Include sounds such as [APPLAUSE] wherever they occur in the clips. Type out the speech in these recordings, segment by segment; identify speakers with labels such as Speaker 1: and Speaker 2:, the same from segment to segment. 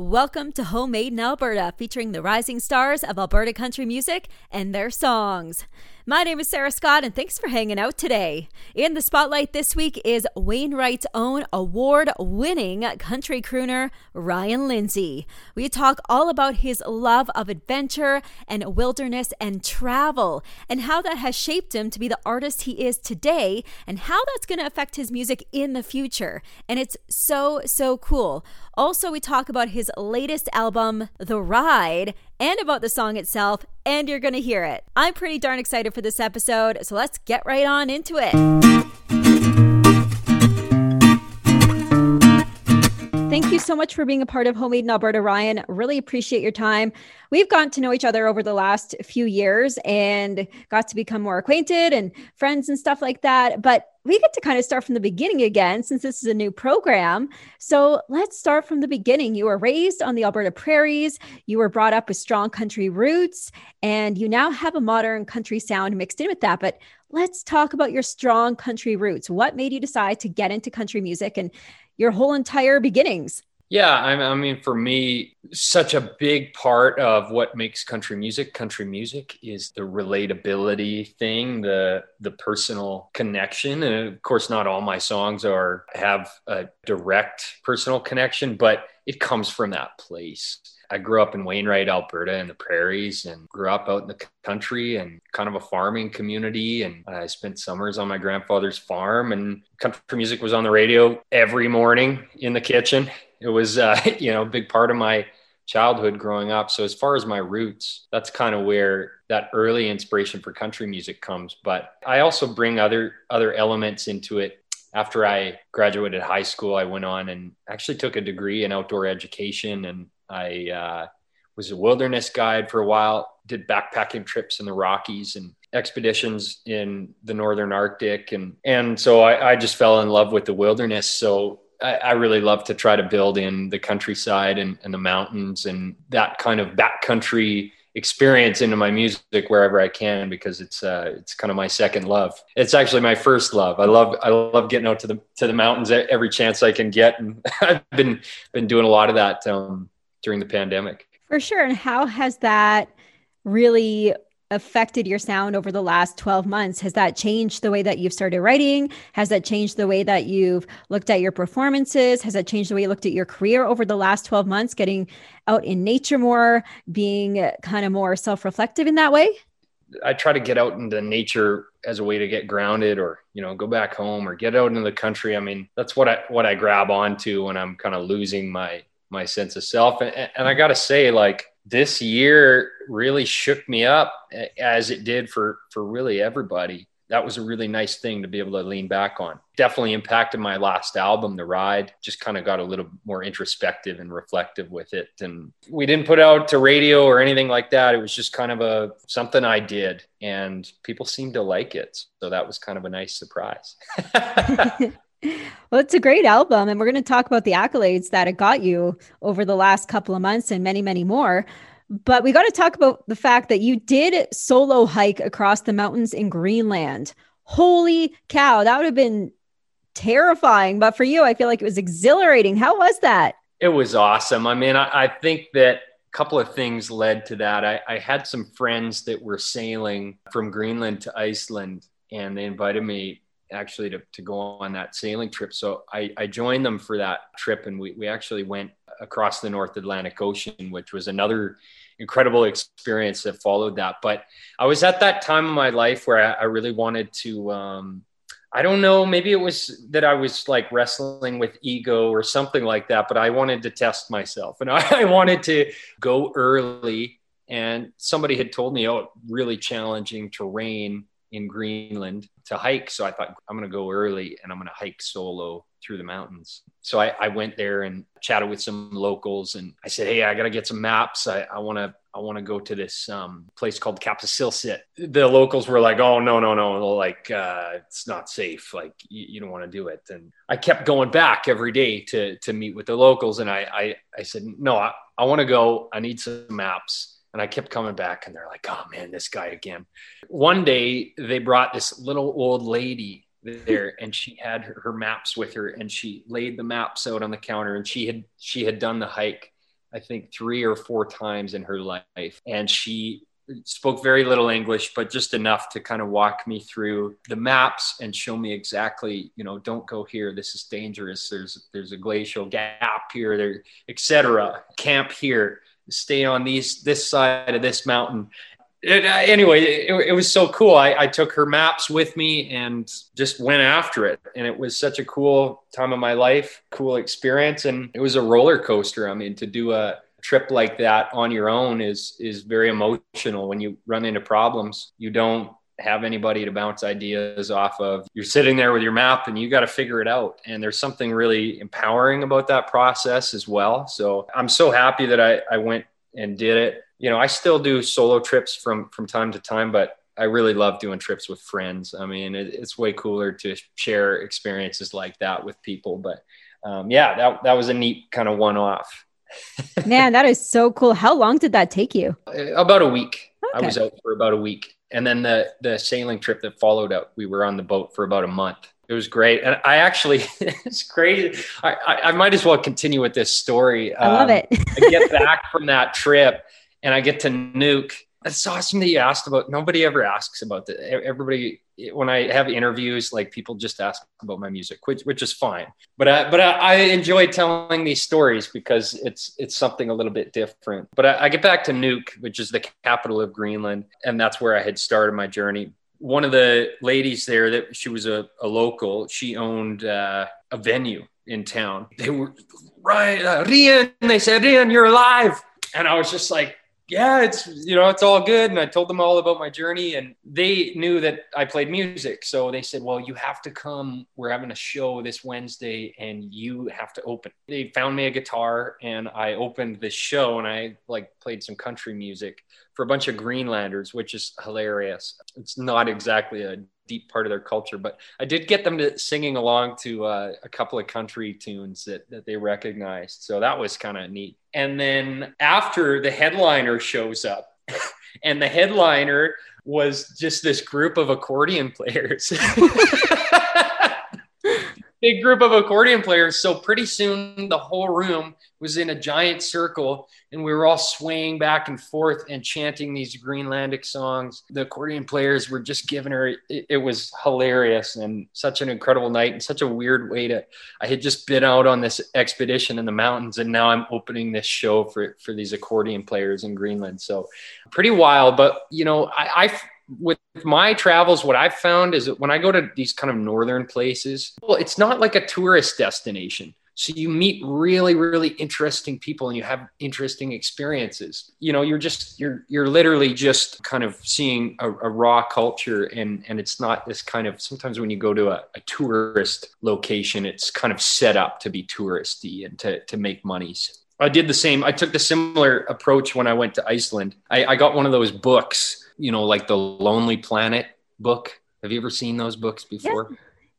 Speaker 1: Welcome to Homemade in Alberta, featuring the rising stars of Alberta country music and their songs. My name is Sarah Scott, and thanks for hanging out today. In the spotlight this week is Wainwright's own award winning country crooner, Ryan Lindsay. We talk all about his love of adventure and wilderness and travel, and how that has shaped him to be the artist he is today, and how that's going to affect his music in the future. And it's so, so cool. Also, we talk about his latest album, The Ride, and about the song itself, and you're going to hear it. I'm pretty darn excited for this episode, so let's get right on into it. Thank you so much for being a part of Homemade in Alberta, Ryan. Really appreciate your time. We've gotten to know each other over the last few years and got to become more acquainted and friends and stuff like that. But we get to kind of start from the beginning again since this is a new program. So let's start from the beginning. You were raised on the Alberta prairies, you were brought up with strong country roots, and you now have a modern country sound mixed in with that. But let's talk about your strong country roots. What made you decide to get into country music and your whole entire beginnings.
Speaker 2: Yeah, I mean, for me, such a big part of what makes country music country music is the relatability thing, the the personal connection. And of course, not all my songs are have a direct personal connection, but it comes from that place. I grew up in Wainwright, Alberta, in the prairies, and grew up out in the country and kind of a farming community. And I spent summers on my grandfather's farm, and country music was on the radio every morning in the kitchen. It was, uh, [LAUGHS] you know, a big part of my childhood growing up. So as far as my roots, that's kind of where that early inspiration for country music comes. But I also bring other other elements into it after I graduated high school, I went on and actually took a degree in outdoor education and I uh, was a wilderness guide for a while, did backpacking trips in the Rockies and expeditions in the northern Arctic, and and so I, I just fell in love with the wilderness. So I, I, really love to try to build in the countryside and, and the mountains and that kind of backcountry experience into my music wherever I can because it's uh, it's kind of my second love. It's actually my first love. I love I love getting out to the to the mountains every chance I can get, and [LAUGHS] I've been been doing a lot of that um, during the pandemic.
Speaker 1: For sure. And how has that really affected your sound over the last 12 months? Has that changed the way that you've started writing? Has that changed the way that you've looked at your performances? Has that changed the way you looked at your career over the last 12 months, getting out in nature more, being kind of more self reflective in that way?
Speaker 2: I try to get out into nature as a way to get grounded or, you know, go back home or get out into the country. I mean, that's what I, what I grab onto when I'm kind of losing my, my sense of self. And, and I got to say, like this year really shook me up as it did for, for really everybody. That was a really nice thing to be able to lean back on. Definitely impacted my last album, The Ride. Just kind of got a little more introspective and reflective with it. And we didn't put out to radio or anything like that. It was just kind of a something I did, and people seemed to like it. So that was kind of a nice surprise. [LAUGHS] [LAUGHS]
Speaker 1: Well, it's a great album, and we're going to talk about the accolades that it got you over the last couple of months and many, many more. But we got to talk about the fact that you did solo hike across the mountains in Greenland. Holy cow, that would have been terrifying. But for you, I feel like it was exhilarating. How was that?
Speaker 2: It was awesome. I mean, I, I think that a couple of things led to that. I, I had some friends that were sailing from Greenland to Iceland, and they invited me actually to, to go on that sailing trip. So I, I joined them for that trip and we, we actually went across the North Atlantic Ocean, which was another incredible experience that followed that. But I was at that time in my life where I, I really wanted to, um, I don't know, maybe it was that I was like wrestling with ego or something like that, but I wanted to test myself and [LAUGHS] I, I wanted to go early. And somebody had told me, oh, really challenging terrain in Greenland to hike. So I thought I'm going to go early and I'm going to hike solo through the mountains. So I, I, went there and chatted with some locals and I said, Hey, I got to get some maps. I, want to, I want to go to this um, place called Kapuassilsit. The locals were like, "Oh no, no, no! Like uh, it's not safe. Like you, you don't want to do it." And I kept going back every day to to meet with the locals, and I I, I said, "No, I, I want to go. I need some maps." And I kept coming back, and they're like, oh man, this guy again. One day they brought this little old lady there [LAUGHS] and she had her, her, maps with her and she laid the maps out on the counter and she had she had done the hike I think three or four times in her life. And she spoke very little English, but just enough to kind of walk me through the maps and show me exactly, you know, don't go here. This is dangerous. There's there's a glacial gap here, there, etc. Camp here. Stay on these this side of this mountain. It, uh, anyway, it, it, was so cool. I, I took her maps with me and just went after it. And it was such a cool time of my life, cool experience. And it was a roller coaster. I mean, to do a trip like that on your own is is very emotional when you run into problems you don't have anybody to bounce ideas off of you're sitting there with your map and you got to figure it out and there's something really empowering about that process as well so i'm so happy that i, I went and did it you know i still do solo trips from from time to time but I really love doing trips with friends. I mean, it, it's way cooler to share experiences like that with people. But um, yeah, that that was a neat kind of one off. [LAUGHS]
Speaker 1: Man, that is so cool. How long did that take you?
Speaker 2: Uh, about a week. Okay. I was out for about a week. And then the the sailing trip that followed up, we were on the boat for about a month. It was great. And I actually, [LAUGHS] it's crazy. I, I, I, might as well continue with this story.
Speaker 1: I love um, it.
Speaker 2: I get [LAUGHS] back from that trip and I get to Nuuk it's awesome that you asked about nobody ever asks about that everybody when i have interviews like people just ask about my music which, which is fine. But I, but I, I enjoy telling these stories because it's it's something a little bit different. But I, I get back to nuuk which is the capital of greenland and that's where i had started my journey. One of the ladies there that she was a, a local she owned uh, a venue in town. They were right uh, Ryan they said Ryan you're alive. And i was just like yeah, it's you know it's all good. And I told them all about my journey, and they knew that I played music, so they said, "Well, you have to come. We're having a show this Wednesday, and you have to open." They found me a guitar, and I opened this show, and I like played some country music for a bunch of Greenlanders, which is hilarious. It's not exactly a deep part of their culture. But I did get them to singing along to uh, a couple of country tunes that, that they recognized. So that was kind of neat. And then after the headliner shows up, [LAUGHS] and the headliner was just this group of accordion [LAUGHS] players. [LAUGHS] Big group of accordion players. So pretty soon the whole room was in a giant circle and we were all swaying back and forth and chanting these Greenlandic songs. The accordion players were just giving her, it, it, was hilarious and such an incredible night and such a weird way to, I had just been out on this expedition in the mountains and now I'm opening this show for, for these accordion players in Greenland. So pretty wild, but you know, I, I with my travels, what I've found is that when I go to these kind of northern places, well, it's not like a tourist destination. So you meet really, really interesting people and you have interesting experiences. You know, you're just you're you're literally just kind of seeing a, a raw culture and and it's not this kind of sometimes when you go to a, a tourist location, it's kind of set up to be touristy and to to make monies. I did the same. I took the similar approach when I went to Iceland. I, I got one of those books, you know, like the Lonely Planet book. Have you ever seen those books before?
Speaker 1: Yeah.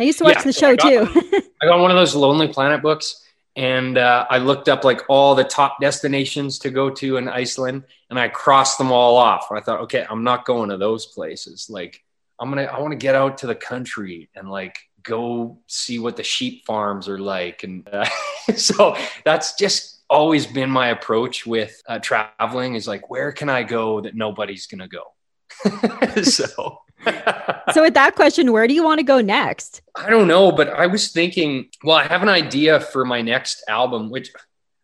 Speaker 1: I used to watch yeah, the show I got,
Speaker 2: too. [LAUGHS] I got one of those Lonely Planet books and uh, I looked up like all the top destinations to go to in Iceland and I crossed them all off. I thought, okay, I'm not going to those places. Like, I'm gonna, I want to get out to the country and like go see what the sheep farms are like. And uh, [LAUGHS] so that's just always been my approach with uh, traveling is like, where can I go that nobody's gonna go? [LAUGHS] so
Speaker 1: so with that question, where do you want to go next?
Speaker 2: I don't know, but I was thinking, well, I have an idea for my next album, which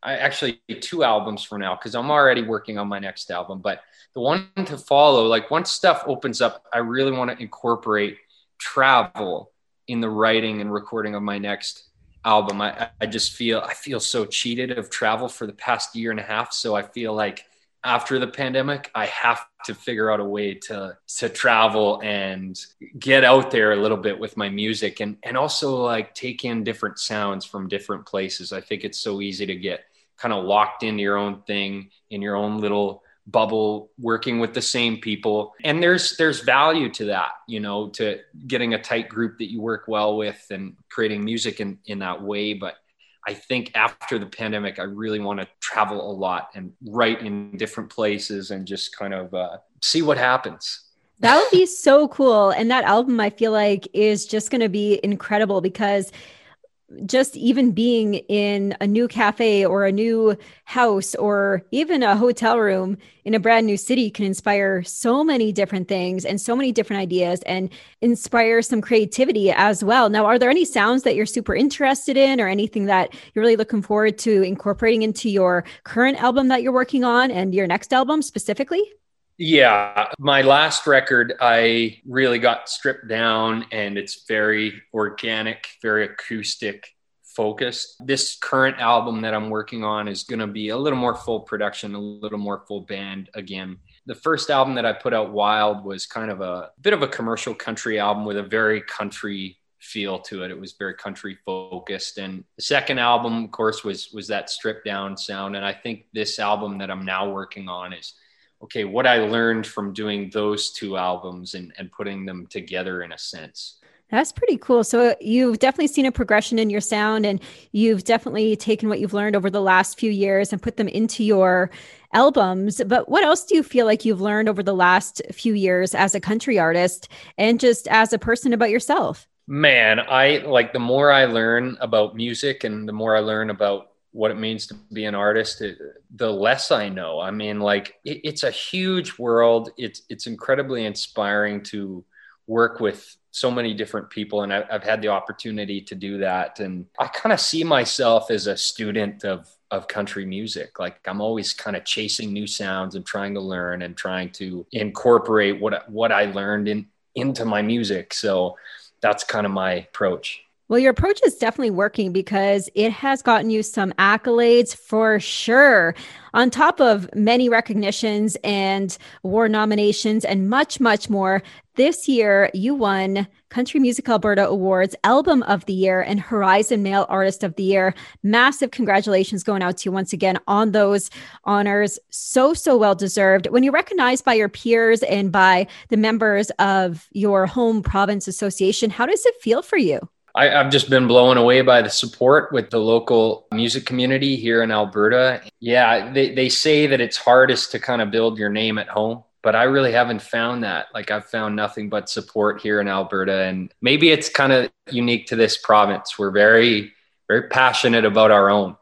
Speaker 2: I actually two albums for now because I'm already working on my next album. But the one to follow, like once stuff opens up, I really want to incorporate travel in the writing and recording of my next album. I, I just feel I feel so cheated of travel for the past year and a half. So I feel like after the pandemic, I have to figure out a way to to travel and get out there a little bit with my music and and also like take in different sounds from different places. I think it's so easy to get kind of locked into your own thing in your own little bubble working with the same people and there's there's value to that you know to getting a tight group that you work well with and creating music in in that way but I think after the pandemic, I really want to travel a lot and write in different places and just kind of uh, see what happens.
Speaker 1: That would be so cool. And that album, I feel like, is just going to be incredible because just even being in a new cafe or a new house or even a hotel room in a brand new city can inspire so many different things and so many different ideas and inspire some creativity as well. Now, are there any sounds that you're super interested in or anything that you're really looking forward to incorporating into your current album that you're working on and your next album specifically?
Speaker 2: Yeah, my last record, I really got stripped down and it's very organic, very acoustic focused. This current album that I'm working on is going to be a little more full production, a little more full band again. The first album that I put out, Wild, was kind of a bit of a commercial country album with a very country feel to it. It was very country focused. And the second album, of course, was was that stripped down sound. And I think this album that I'm now working on is okay, what I learned from doing those two albums and, and putting them together in a sense.
Speaker 1: That's pretty cool. So uh, you've definitely seen a progression in your sound and you've definitely taken what you've learned over the last few years and put them into your albums. But what else do you feel like you've learned over the last few years as a country artist and just as a person about yourself?
Speaker 2: Man, I like the more I learn about music and the more I learn about what it means to be an artist, it, the less I know. I mean, like it, it's a huge world. It's it's incredibly inspiring to work with so many different people, and I, I've had the opportunity to do that. And I kind of see myself as a student of of country music. Like I'm always kind of chasing new sounds and trying to learn and trying to incorporate what what I learned in into my music. So that's kind of my approach.
Speaker 1: Well, your approach is definitely working because it has gotten you some accolades for sure. On top of many recognitions and award nominations and much, much more, this year you won Country Music Alberta Awards Album of the Year and Horizon Male Artist of the Year. Massive congratulations going out to you once again on those honors. So, so well deserved. When you're recognized by your peers and by the members of your home province association, how does it feel for you?
Speaker 2: I, have just been blown away by the support with the local music community here in Alberta. Yeah, they, they say that it's hardest to kind of build your name at home, but I really haven't found that. Like I've found nothing but support here in Alberta. And maybe it's kind of unique to this province. We're very, very passionate about our own.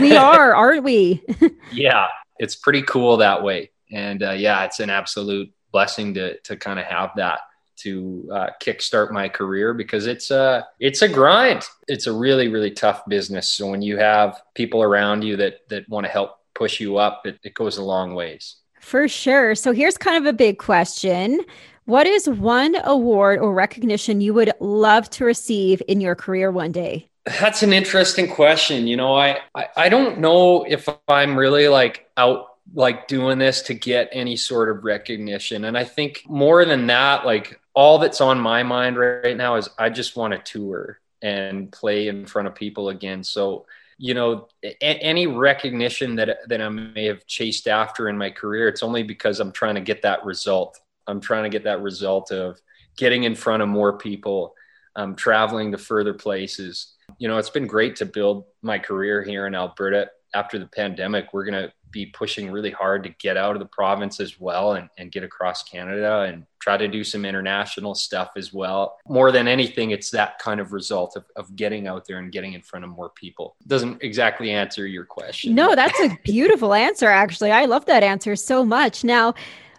Speaker 1: we [LAUGHS] are, aren't we? [LAUGHS]
Speaker 2: yeah, it's pretty cool that way. And uh, yeah, it's an absolute blessing to, to kind of have that to uh, kickstart my career because it's a it's a grind. It's a really really tough business. So when you have people around you that that want to help push you up, it, it goes a long ways.
Speaker 1: For sure. So here's kind of a big question. What is one award or recognition you would love to receive in your career one day?
Speaker 2: That's an interesting question. You know, I, I, I don't know if I'm really like out like doing this to get any sort of recognition. And I think more than that, like all that's on my mind right now is I just want to tour and play in front of people again. So, you know, a- any recognition that that I may have chased after in my career, it's only because I'm trying to get that result. I'm trying to get that result of getting in front of more people, um, traveling to further places. You know, it's been great to build my career here in Alberta. After the pandemic, we're gonna be pushing really hard to get out of the province as well and, and get across Canada and try to do some international stuff as well. More than anything, it's that kind of result of, of getting out there and getting in front of more people. Doesn't exactly answer your question.
Speaker 1: No, that's a beautiful [LAUGHS] answer, actually. I love that answer so much. Now,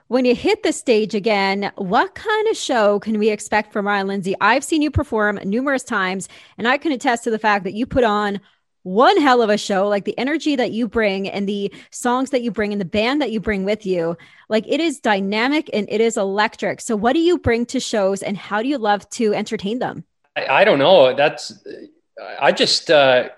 Speaker 1: when you hit the stage again, what kind of show can we expect from Ryan Lindsay? I've seen you perform numerous times, and I can attest to the fact that you put on one hell of a show. Like the energy that you bring and the songs that you bring and the band that you bring with you like it is dynamic and it is electric. So what do you bring to shows and how do you love to entertain them?
Speaker 2: I, I don't know. That's i just uh,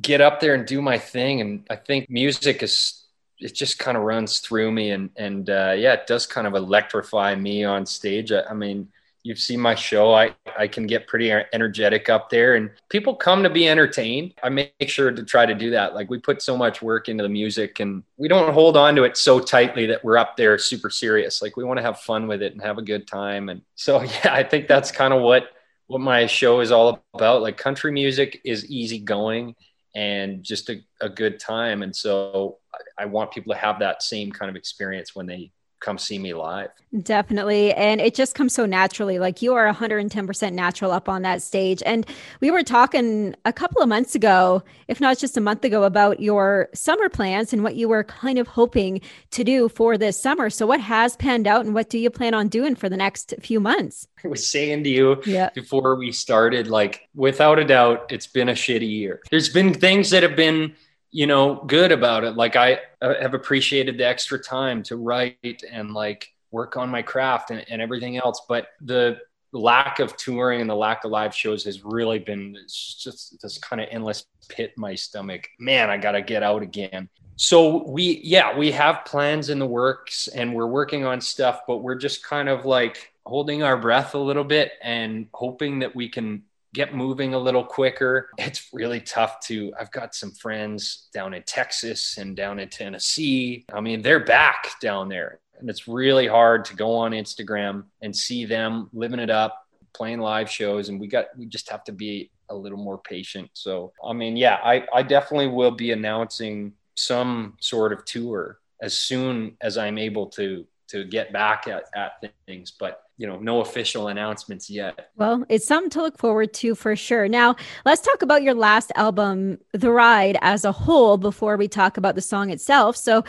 Speaker 2: get up there and do my thing. And i think music is it just kind of runs through me and and uh, yeah it does kind of electrify me on stage. I, I mean you've seen my show. I, I can get pretty energetic up there and people come to be entertained. I make sure to try to do that. Like we put so much work into the music and we don't hold on to it so tightly that we're up there super serious. Like we want to have fun with it and have a good time. And so, [LAUGHS] yeah, I think that's kind of what, what my show is all about. Like country music is easy going and just a, a good time. And so I, I want people to have that same kind of experience when they come see me live.
Speaker 1: Definitely. And it just comes so naturally. Like you are 110% natural up on that stage. And we were talking a couple of months ago, if not just a month ago, about your summer plans and what you were kind of hoping to do for this summer. So, what has panned out and what do you plan on doing for the next few months?
Speaker 2: I was saying to you yeah. before we started, like, without a doubt, it's been a shitty year. There's been things that have been you know good about it. Like i uh, have appreciated the extra time to write and like work on my craft and, and everything else but the lack of touring and the lack of live shows has really been just this kind of endless pit in my stomach. Man i gotta get out again. So we yeah we have plans in the works and we're working on stuff but we're just kind of like holding our breath a little bit and hoping that we can get moving a little quicker. It's really tough to. I've got some friends down in Texas and down in Tennessee. I mean, they're back down there. And it's really hard to go on Instagram and see them living it up, playing live shows. And we got, we just have to be a little more patient. So, I mean, yeah, I, I definitely will be announcing some sort of tour as soon as I'm able to to get back at, at things. But you know, no official announcements yet.
Speaker 1: Well, it's something to look forward to for sure. Now, let's talk about your last album, The Ride, as a whole, before we talk about the song itself. So,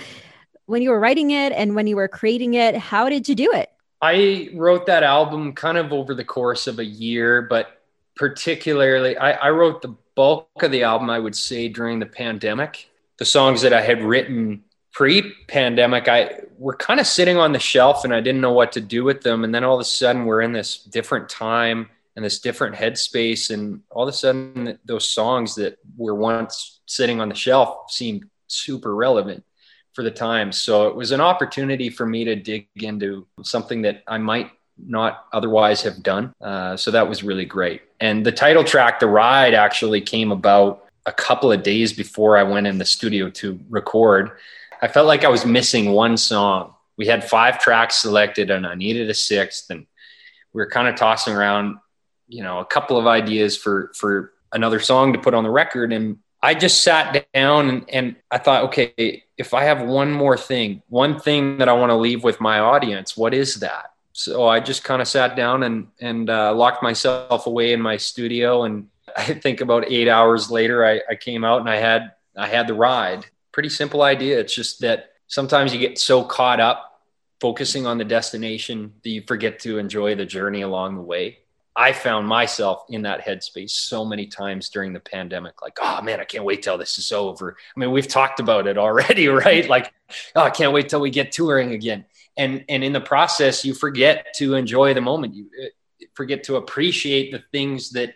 Speaker 1: when you were writing it and when you were creating it, how did you do it?
Speaker 2: I wrote that album kind of over the course of a year, but particularly, I, I wrote the bulk of the album, I would say, during the pandemic. The songs that I had written pre-pandemic i were kind of sitting on the shelf and i didn't know what to do with them. And then all of a sudden we're in this different time and this different headspace. And all of a sudden those songs that were once sitting on the shelf seemed super relevant for the time. So it was an opportunity for me to dig into something that i might not otherwise have done. Uh, so that was really great. And the title track the ride actually came about a couple of days before i went in the studio to record I felt like I was missing one song. We had five tracks selected and I needed a sixth. And we were kind of tossing around, you know, a couple of ideas for, for another song to put on the record. And I just sat down and, and I thought, okay, if I have one more thing, one thing that I want to leave with my audience, what is that? So I just kind of sat down and, and uh, locked myself away in my studio. And [LAUGHS] I think about eight hours later, I, I came out and I had, I had the ride pretty simple idea. It's just that sometimes you get so caught up focusing on the destination that you forget to enjoy the journey along the way. I found myself in that headspace so many times during the pandemic, like, oh man, I can't wait till this is over. I mean, we've talked about it already, [LAUGHS] right? Like, oh, I can't wait till we get touring again. And and in the process, you forget to enjoy the moment. You uh, forget to appreciate the things that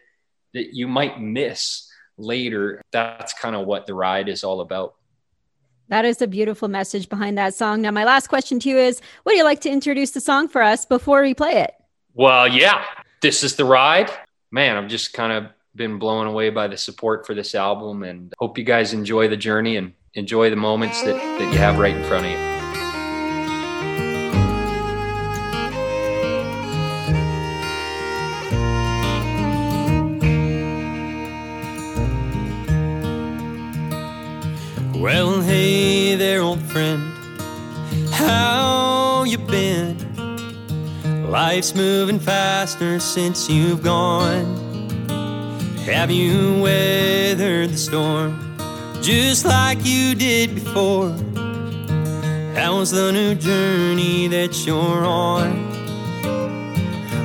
Speaker 2: that you might miss later. That's kind of what the ride is all about.
Speaker 1: That is a beautiful message behind that song. Now, my last question to you is Would you like to introduce the song for us before we play it?
Speaker 2: Well, yeah, this is the ride. Man, I've just kind of been blown away by the support for this album and hope you guys enjoy the journey and enjoy the moments that, that you have right in front of you.
Speaker 3: Life's moving faster since you've gone. Have you weathered the storm just like you did before? How's the new journey that you're on?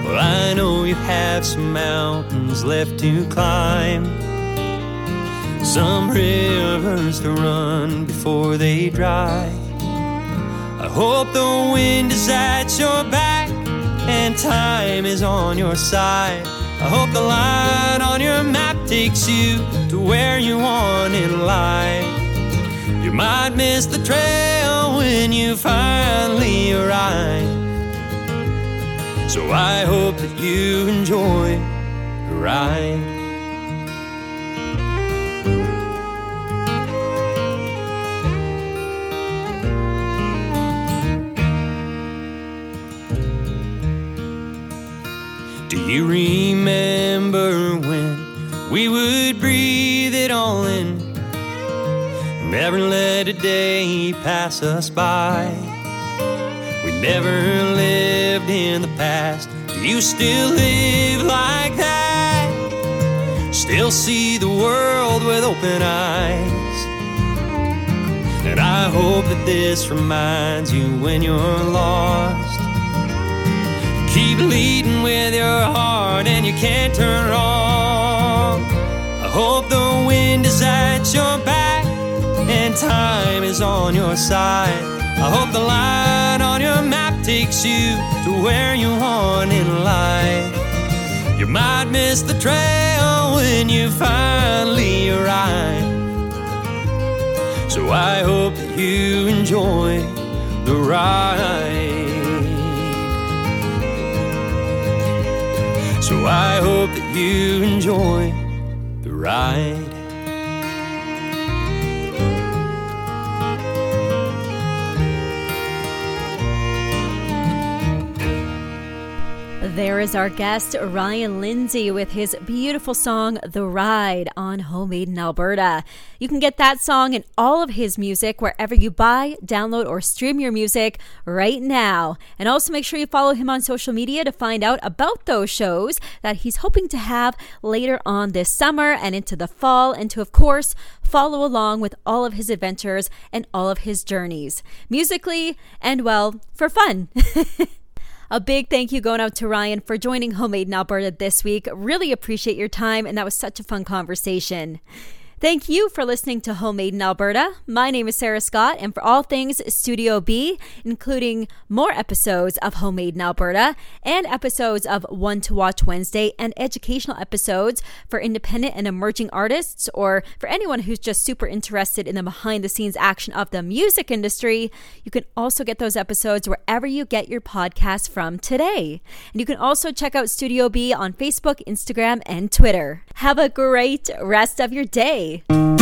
Speaker 3: Well, I know you have some mountains left to climb some rivers to run before they dry. I hope the wind is at your back and time is on your side. I hope the line on your map takes you to where you want in life. You might miss the trail when you finally arrive. So I hope that you enjoy the ride. You remember when we would breathe it all in? Never let a day pass us by. We
Speaker 2: never lived in the past. Do you still live like that? Still see the world with open eyes? And I hope that this reminds you when you're lost. Keep leading with your heart and you can't turn wrong. I hope the wind is at your back and time is on your side. I hope the line on your map takes you to where you want in life. You might miss the trail when you finally arrive. So I hope that you enjoy the ride. So I hope that you enjoy the ride.
Speaker 1: Is our guest, Ryan Lindsay, with his beautiful song, The Ride, on Homemade in Alberta. You can get that song and all of his music wherever you buy, download, or stream your music right now. And also make sure you follow him on social media to find out about those shows that he's hoping to have later on this summer and into the fall, and to, of course, follow along with all of his adventures and all of his journeys, musically and, well, for fun. [LAUGHS] A big thank you going out to Ryan for joining Homemade in Alberta this week. Really appreciate your time, and that was such a fun conversation. Thank you for listening to Homemade in Alberta. My name is Sarah Scott, and for all things Studio B, including more episodes of Homemade in Alberta and episodes of One to Watch Wednesday and educational episodes for independent and emerging artists, or for anyone who's just super interested in the behind the scenes action of the music industry, you can also get those episodes wherever you get your podcast from today. And you can also check out Studio B on Facebook, Instagram, and Twitter. Have a great rest of your day. Bye.